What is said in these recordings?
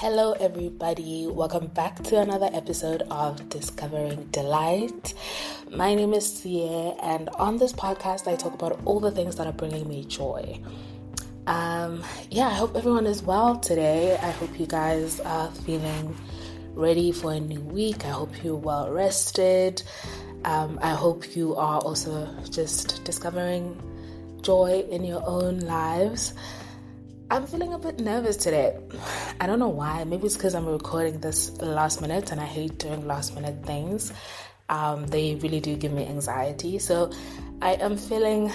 Hello, everybody. Welcome back to another episode of Discovering Delight. My name is Siye, and on this podcast, I talk about all the things that are bringing me joy. Um, yeah, I hope everyone is well today. I hope you guys are feeling ready for a new week. I hope you're well rested. Um, I hope you are also just discovering joy in your own lives. I'm feeling a bit nervous today. I don't know why. Maybe it's because I'm recording this last minute and I hate doing last minute things. Um, they really do give me anxiety. So I am feeling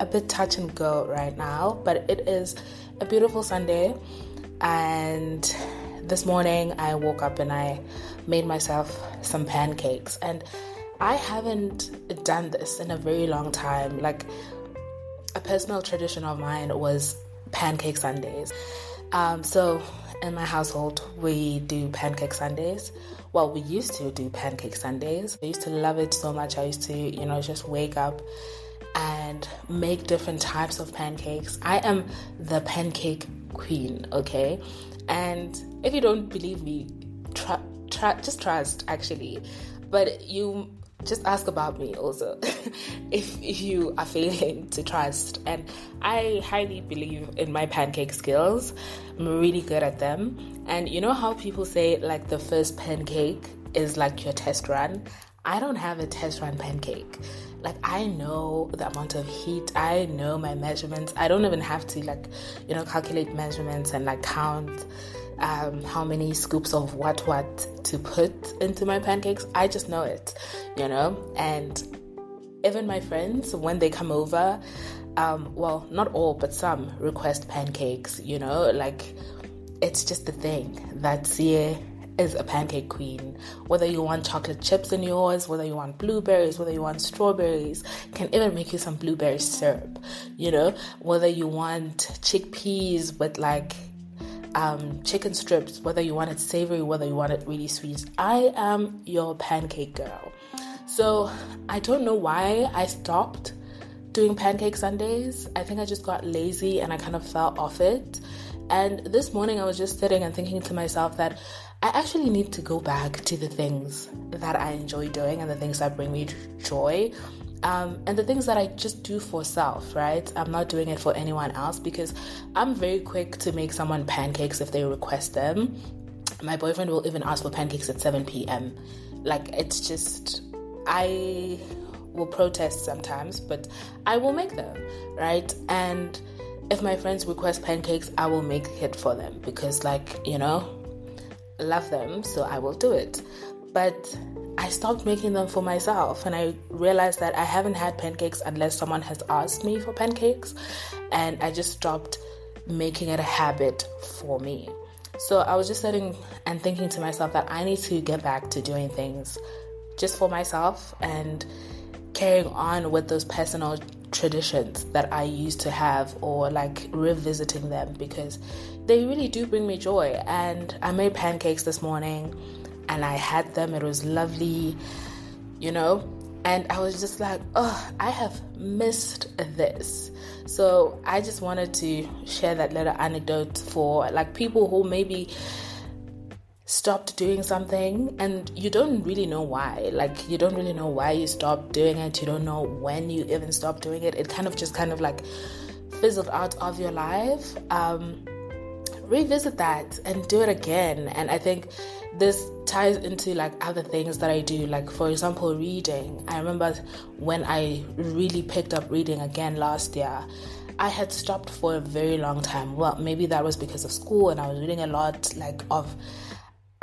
a bit touch and go right now, but it is a beautiful Sunday. And this morning I woke up and I made myself some pancakes. And I haven't done this in a very long time. Like, a personal tradition of mine was pancake Sundays. Um, so in my household, we do pancake Sundays. Well, we used to do pancake Sundays. I used to love it so much. I used to, you know, just wake up and make different types of pancakes. I am the pancake queen, okay? And if you don't believe me, try, try, just trust actually. But you just ask about me also if, if you are failing to trust. And I highly believe in my pancake skills. I'm really good at them. And you know how people say like the first pancake is like your test run? I don't have a test run pancake. Like I know the amount of heat, I know my measurements. I don't even have to like, you know, calculate measurements and like count um, how many scoops of what what to put into my pancakes. I just know it, you know. And even my friends, when they come over, um, well, not all, but some request pancakes. You know, like it's just the thing that Siye is a pancake queen. Whether you want chocolate chips in yours, whether you want blueberries, whether you want strawberries, can even make you some blueberry syrup. You know, whether you want chickpeas with like um, chicken strips, whether you want it savory, whether you want it really sweet. I am your pancake girl. So I don't know why I stopped doing pancake Sundays. I think I just got lazy and I kind of fell off it. And this morning I was just sitting and thinking to myself that I actually need to go back to the things that I enjoy doing and the things that bring me joy um, and the things that I just do for self, right? I'm not doing it for anyone else because I'm very quick to make someone pancakes if they request them. My boyfriend will even ask for pancakes at 7 p.m. Like, it's just, I will protest sometimes, but I will make them, right? And if my friends request pancakes, I will make it for them because, like, you know, love them, so I will do it. But I stopped making them for myself and I realized that I haven't had pancakes unless someone has asked me for pancakes and I just stopped making it a habit for me. So I was just sitting and thinking to myself that I need to get back to doing things just for myself and carrying on with those personal traditions that I used to have or like revisiting them because they really do bring me joy. And I made pancakes this morning and I had them. It was lovely, you know. And I was just like, oh, I have missed this. So I just wanted to share that little anecdote for like people who maybe stopped doing something and you don't really know why. Like you don't really know why you stopped doing it. You don't know when you even stopped doing it. It kind of just kind of like fizzled out of your life. Um, revisit that and do it again. And I think this ties into like other things that I do. Like, for example, reading. I remember when I really picked up reading again last year. I had stopped for a very long time. Well, maybe that was because of school and I was reading a lot like of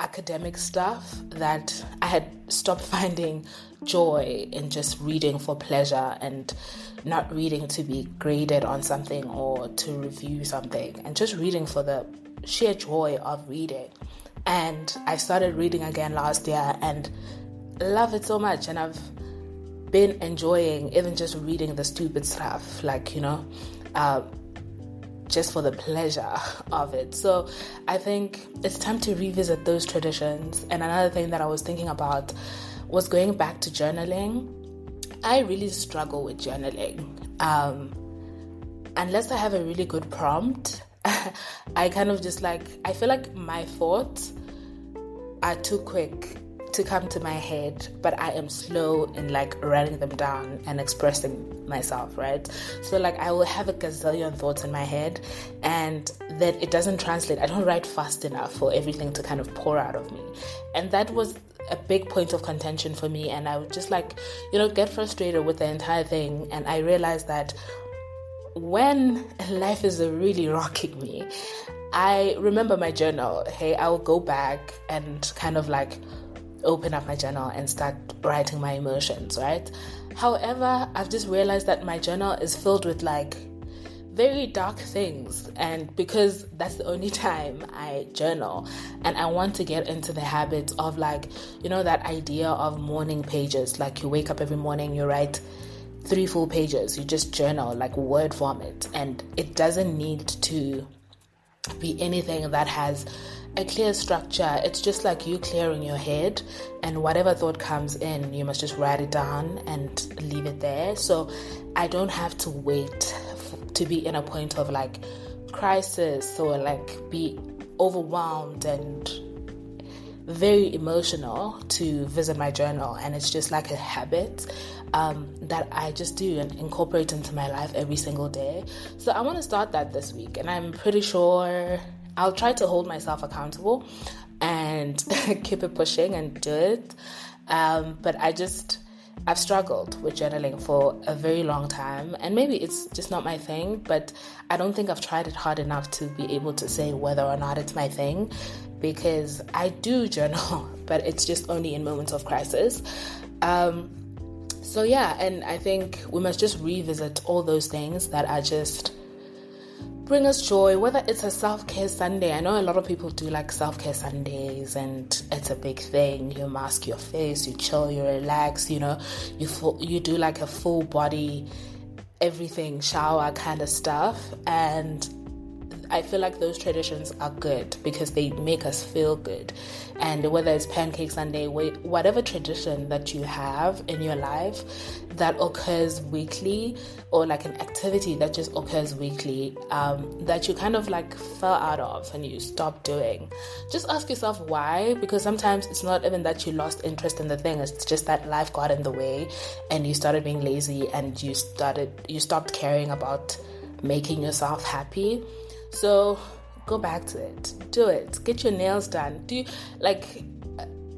academic stuff that I had stopped finding joy in just reading for pleasure and not reading to be graded on something or to review something and just reading for the sheer joy of reading. And I started reading again last year and love it so much. And I've been enjoying even just reading the stupid stuff, like, you know, uh, just for the pleasure of it. So I think it's time to revisit those traditions. And another thing that I was thinking about was going back to journaling. I really struggle with journaling. Um, unless I have a really good prompt, I kind of just like, I feel like my thoughts are too quick to come to my head, but I am slow in like writing them down and expressing myself, right? So, like, I will have a gazillion thoughts in my head, and then it doesn't translate. I don't write fast enough for everything to kind of pour out of me. And that was a big point of contention for me. And I would just like, you know, get frustrated with the entire thing. And I realized that when life is really rocking me, I remember my journal. Hey, I will go back and kind of like open up my journal and start writing my emotions, right? However, I've just realized that my journal is filled with like very dark things. And because that's the only time I journal and I want to get into the habit of like you know that idea of morning pages. Like you wake up every morning you write three full pages. You just journal like word vomit and it doesn't need to be anything that has a clear structure. It's just like you clearing your head, and whatever thought comes in, you must just write it down and leave it there. So I don't have to wait to be in a point of like crisis or like be overwhelmed and very emotional to visit my journal and it's just like a habit um, that i just do and incorporate into my life every single day so i want to start that this week and i'm pretty sure i'll try to hold myself accountable and keep it pushing and do it um, but i just I've struggled with journaling for a very long time, and maybe it's just not my thing, but I don't think I've tried it hard enough to be able to say whether or not it's my thing because I do journal, but it's just only in moments of crisis. Um, so, yeah, and I think we must just revisit all those things that are just bring us joy, whether it's a self care Sunday. I know a lot of people do like self care Sundays, and it's a big thing. You mask your face, you chill, you relax. You know, you full, you do like a full body, everything shower kind of stuff, and I feel like those traditions are good because they make us feel good. And whether it's Pancake Sunday, whatever tradition that you have in your life that occurs weekly, or like an activity that just occurs weekly, um, that you kind of like fell out of and you stop doing, just ask yourself why. Because sometimes it's not even that you lost interest in the thing, it's just that life got in the way and you started being lazy and you started, you stopped caring about making yourself happy so go back to it. Do it. Get your nails done. Do like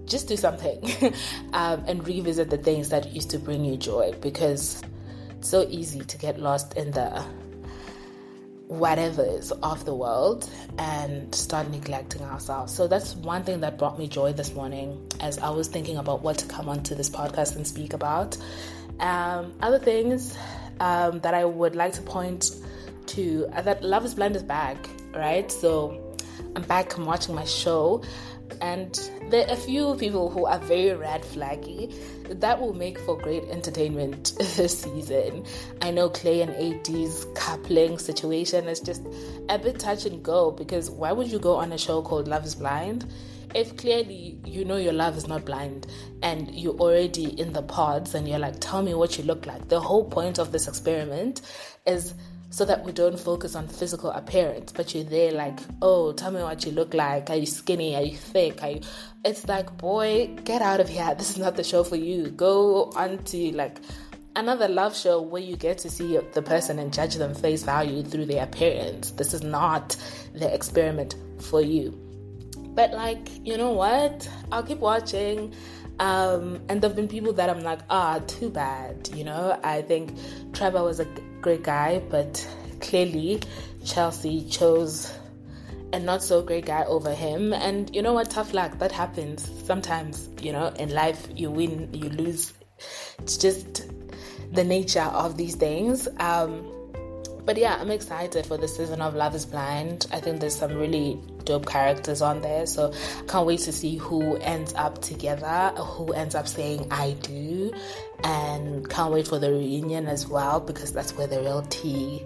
just do something um, and revisit the things that used to bring you joy because it's so easy to get lost in the whatever's of the world and start neglecting ourselves. So that's one thing that brought me joy this morning as I was thinking about what to come onto this podcast and speak about. Um, other things um, that I would like to point to uh, that Love is Blind is back, right? So I'm back, I'm watching my show, and there are a few people who are very red flaggy. That will make for great entertainment this season. I know Clay and AD's coupling situation is just a bit touch and go because why would you go on a show called Love is Blind? if clearly you know your love is not blind and you're already in the pods and you're like, tell me what you look like. The whole point of this experiment is so that we don't focus on physical appearance, but you're there like, oh, tell me what you look like. Are you skinny? Are you thick? Are you... It's like, boy, get out of here. This is not the show for you. Go on to like another love show where you get to see the person and judge them face value through their appearance. This is not the experiment for you. But like, you know what? I'll keep watching. Um, and there've been people that I'm like, ah, too bad. You know, I think Trevor was a great guy, but clearly Chelsea chose a not so great guy over him. And you know what? Tough luck. That happens sometimes. You know, in life, you win, you lose. It's just the nature of these things. Um, but yeah, I'm excited for the season of Love is Blind. I think there's some really dope characters on there. So I can't wait to see who ends up together, who ends up saying I do. Can't wait for the reunion as well because that's where the real tea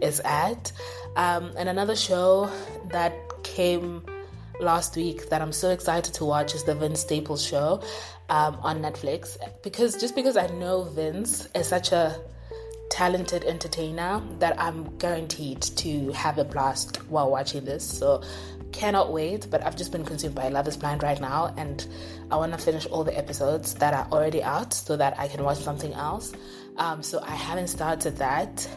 is at. Um, and another show that came last week that I'm so excited to watch is the Vince Staples show um, on Netflix because just because I know Vince is such a talented entertainer that I'm guaranteed to have a blast while watching this. So cannot wait, but I've just been consumed by Love is Blind right now and I want to finish all the episodes that are already out so that I can watch something else. Um, so I haven't started that.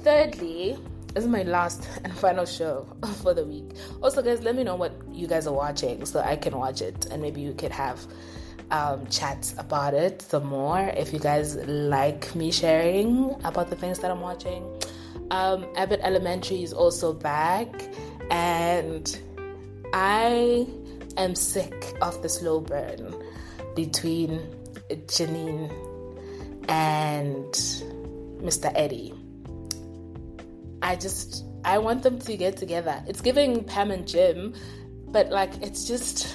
Thirdly, this is my last and final show for the week. Also, guys, let me know what you guys are watching so I can watch it and maybe you could have um, chats about it some more if you guys like me sharing about the things that I'm watching. Um, Abbott Elementary is also back, and I am sick of the slow burn between Janine and Mr. Eddie. I just I want them to get together. It's giving Pam and Jim, but like it's just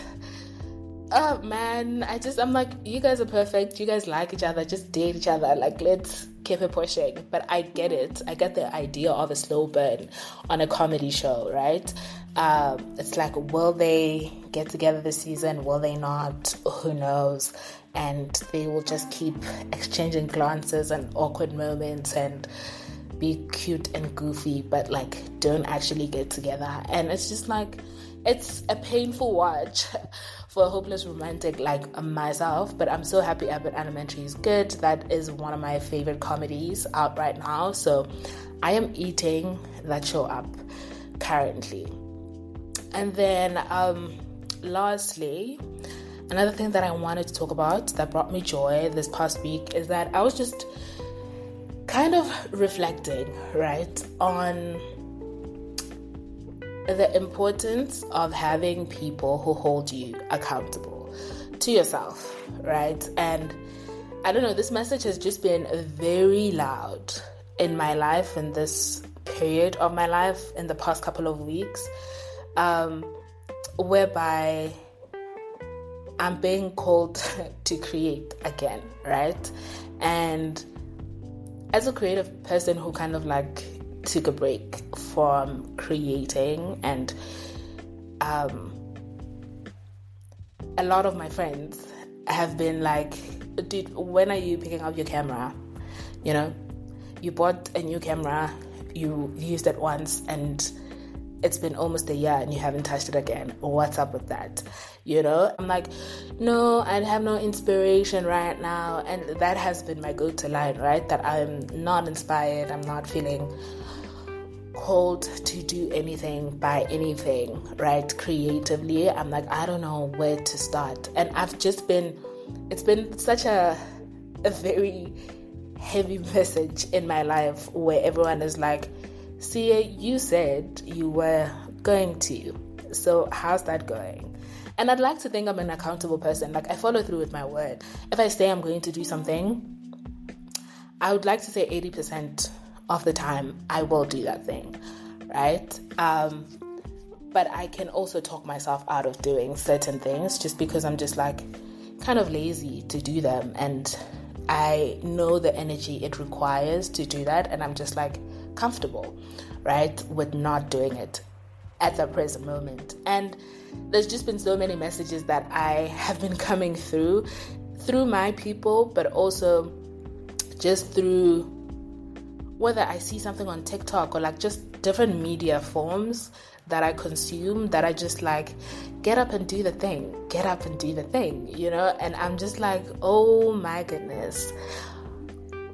oh man, I just I'm like, you guys are perfect. You guys like each other. Just date each other. Like let's keep it pushing. But I get it. I get the idea of a slow burn on a comedy show, right? Um, it's like, will they get together this season? Will they not? Who knows? And they will just keep exchanging glances and awkward moments and be cute and goofy, but like don't actually get together. And it's just like, it's a painful watch for a hopeless romantic like myself. But I'm so happy Abbott Elementary is good. That is one of my favorite comedies out right now. So I am eating that show up currently. And then, um, lastly, another thing that I wanted to talk about that brought me joy this past week is that I was just kind of reflecting, right, on the importance of having people who hold you accountable to yourself, right? And I don't know, this message has just been very loud in my life in this period of my life in the past couple of weeks, um, whereby I'm being called to create again, right? And as a creative person who kind of like took a break from creating and um, a lot of my friends have been like dude when are you picking up your camera you know you bought a new camera you used it once and it's been almost a year and you haven't touched it again. What's up with that? You know, I'm like, no, I have no inspiration right now. And that has been my go to line, right? That I'm not inspired, I'm not feeling called to do anything by anything, right? Creatively. I'm like, I don't know where to start. And I've just been, it's been such a, a very heavy message in my life where everyone is like, See, you said you were going to. So, how's that going? And I'd like to think I'm an accountable person. Like, I follow through with my word. If I say I'm going to do something, I would like to say 80% of the time I will do that thing, right? Um, but I can also talk myself out of doing certain things just because I'm just like kind of lazy to do them. And I know the energy it requires to do that. And I'm just like, comfortable, right, with not doing it at the present moment. And there's just been so many messages that I have been coming through through my people, but also just through whether I see something on TikTok or like just different media forms that I consume that I just like get up and do the thing, get up and do the thing, you know? And I'm just like, oh my goodness,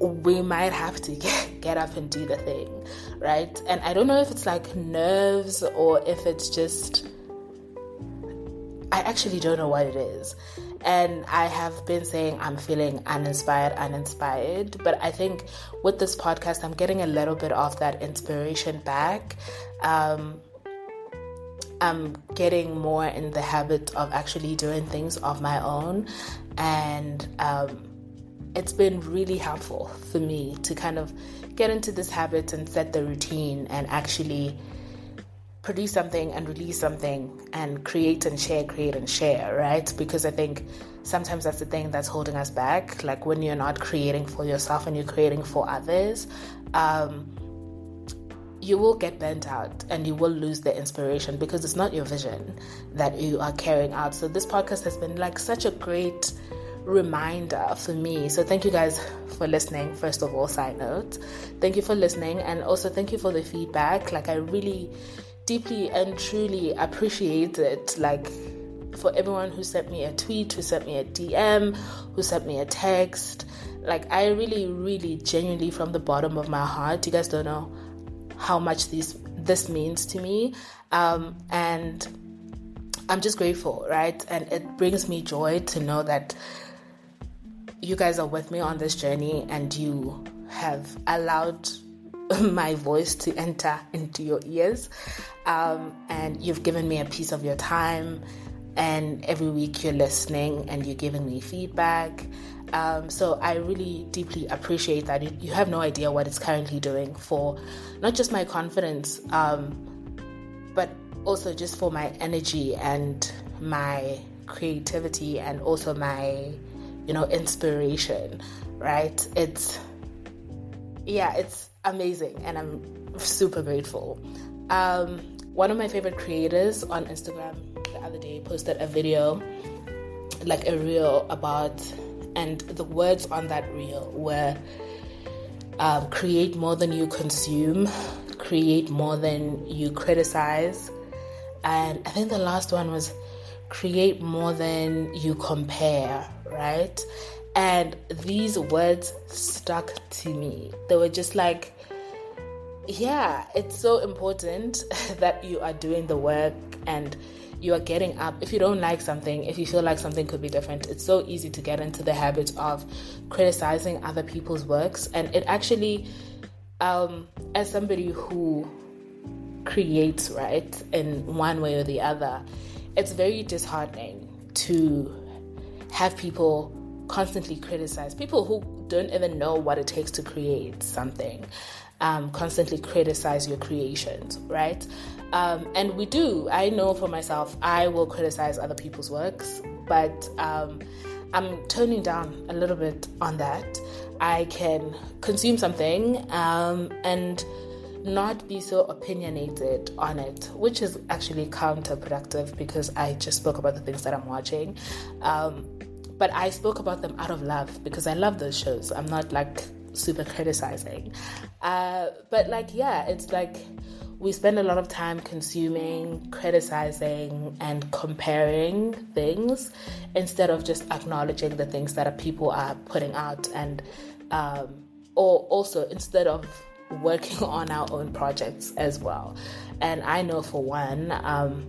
we might have to get, get up and do the thing, right? And I don't know if it's like nerves or if it's just. I actually don't know what it is. And I have been saying I'm feeling uninspired, uninspired. But I think with this podcast, I'm getting a little bit of that inspiration back. Um, I'm getting more in the habit of actually doing things of my own. And um, it's been really helpful for me to kind of get into this habit and set the routine and actually produce something and release something and create and share, create and share, right? Because I think sometimes that's the thing that's holding us back. Like when you're not creating for yourself and you're creating for others, um, you will get burnt out and you will lose the inspiration because it's not your vision that you are carrying out. So this podcast has been like such a great reminder for me. So thank you guys for listening. First of all, side note, thank you for listening, and also thank you for the feedback. Like I really deeply and truly appreciate it. Like for everyone who sent me a tweet, who sent me a DM, who sent me a text. Like I really, really genuinely from the bottom of my heart, you guys don't know how much this this means to me. Um, and I'm just grateful, right? And it brings me joy to know that you guys are with me on this journey and you have allowed my voice to enter into your ears. Um, and you've given me a piece of your time. And every week you're listening and you're giving me feedback. Um, so I really deeply appreciate that. You, you, have no idea what it's currently doing for not just my confidence, um, but also just for my energy and my creativity and also my you know, inspiration, right? It's, yeah, it's amazing and I'm super grateful. Um, one of my favorite creators on Instagram the other day posted a video, like a reel about, and the words on that reel were um, create more than you consume, create more than you criticize. And I think the last one was create more than you compare, right? And these words stuck to me. They were just like, yeah, it's so important that you are doing the work and you are getting up. If you don't like something, if you feel like something could be different, it's so easy to get into the habit of criticizing other people's works. And it actually, um, as somebody who creates, right, in one way or the other, it's very disheartening to have people constantly criticize people who don't even know what it takes to create something um, constantly criticize your creations right um, and we do i know for myself i will criticize other people's works but um, i'm toning down a little bit on that i can consume something um, and not be so opinionated on it, which is actually counterproductive because I just spoke about the things that I'm watching. Um, but I spoke about them out of love because I love those shows. I'm not like super criticizing. Uh, but like, yeah, it's like we spend a lot of time consuming, criticizing, and comparing things instead of just acknowledging the things that people are putting out and um, or also instead of working on our own projects as well. And I know for one, um,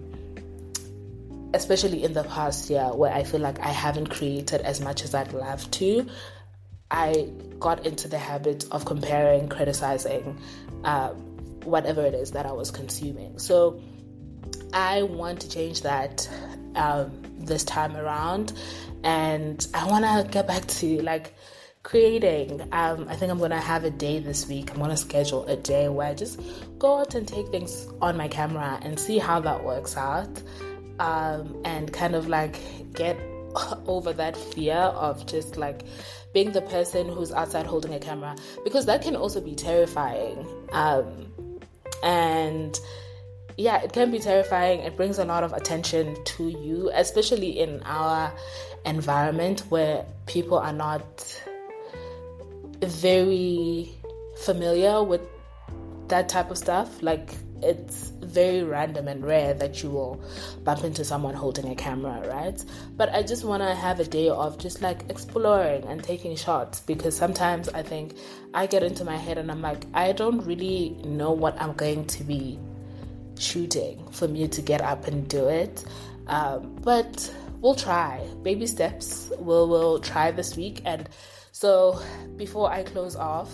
especially in the past year where I feel like I haven't created as much as I'd love to, I got into the habit of comparing, criticizing uh, whatever it is that I was consuming. So I want to change that um, this time around, and I want to get back to like creating. Um, I think I'm gonna have a day this week. I'm gonna schedule a day where I just go out and take things on my camera and see how that works out, um, and kind of like get over that fear of just like being the person who's outside holding a camera because that can also be terrifying. Um, and yeah, it can be terrifying. It brings a lot of attention to you, especially in our environment where people are not very familiar with that type of stuff. Like it's very random and rare that you will bump into someone holding a camera, right? But I just want to have a day of just like exploring and taking shots because sometimes I think I get into my head and I'm like, I don't really know what I'm going to be shooting for me to get up and do it. Um, but we'll try baby steps. We'll we'll try this week and so, before I close off,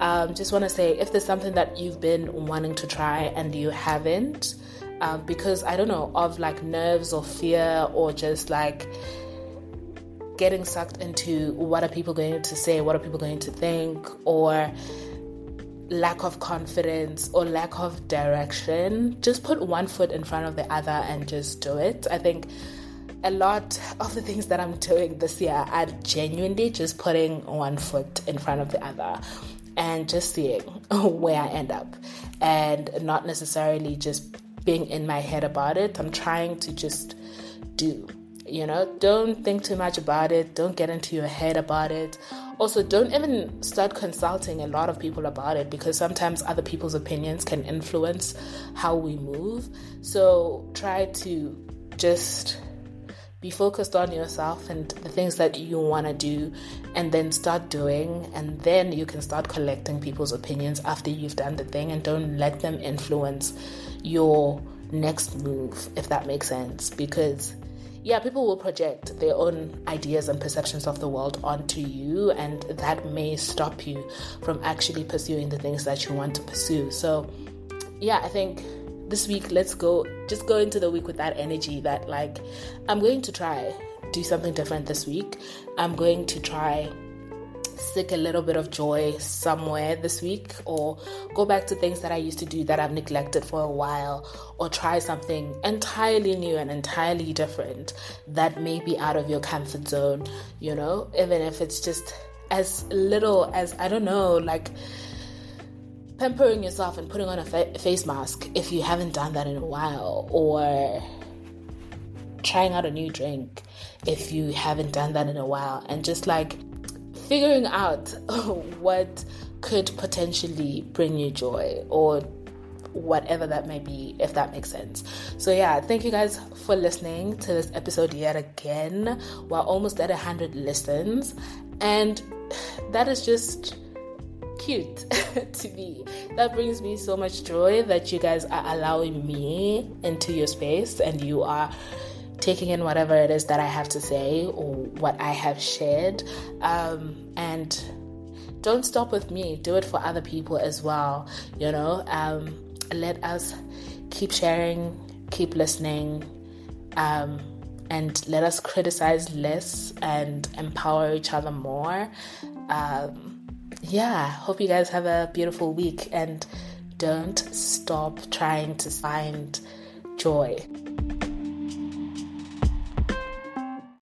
um, just want to say if there's something that you've been wanting to try and you haven't, um, because I don't know, of like nerves or fear or just like getting sucked into what are people going to say, what are people going to think, or lack of confidence or lack of direction, just put one foot in front of the other and just do it. I think a lot of the things that I'm doing this year are genuinely just putting one foot in front of the other and just seeing where I end up and not necessarily just being in my head about it. I'm trying to just do. You know, don't think too much about it. Don't get into your head about it. Also, don't even start consulting a lot of people about it because sometimes other people's opinions can influence how we move. So, try to just be focused on yourself and the things that you want to do and then start doing and then you can start collecting people's opinions after you've done the thing and don't let them influence your next move if that makes sense because yeah, people will project their own ideas and perceptions of the world onto you, and that may stop you from actually pursuing the things that you want to pursue. So, yeah, I think this week, let's go, just go into the week with that energy that, like, I'm going to try do something different this week. I'm going to try seek a little bit of joy somewhere this week or go back to things that I used to do that I've neglected for a while or try something entirely new and entirely different that may be out of your comfort zone, you know, even if it's just as little as I don't know, like pampering yourself and putting on a fa- face mask if you haven't done that in a while or trying out a new drink if you haven't done that in a while and just like figuring out what could potentially bring you joy or whatever that may be, if that makes sense. So, yeah, thank you guys for listening to this episode yet again. We're almost at 100 listens, and that is just cute to be. That brings me so much joy that you guys are allowing me into your space and you are taking in whatever it is that I have to say or what I have shared. Um, and don't stop with me, do it for other people as well. You know, um, let us keep sharing, keep listening, um, and let us criticize less and empower each other more. Um, yeah, hope you guys have a beautiful week and don't stop trying to find joy.